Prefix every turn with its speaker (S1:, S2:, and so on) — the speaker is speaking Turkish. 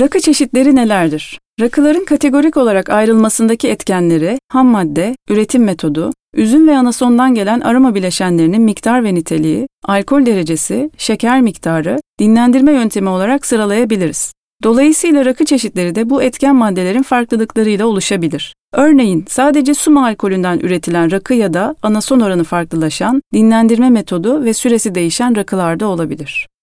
S1: Rakı çeşitleri nelerdir? Rakıların kategorik olarak ayrılmasındaki etkenleri ham madde, üretim metodu, üzüm ve anasondan gelen aroma bileşenlerinin miktar ve niteliği, alkol derecesi, şeker miktarı, dinlendirme yöntemi olarak sıralayabiliriz. Dolayısıyla rakı çeşitleri de bu etken maddelerin farklılıklarıyla oluşabilir. Örneğin sadece su alkolünden üretilen rakı ya da anason oranı farklılaşan, dinlendirme metodu ve süresi değişen rakılarda olabilir.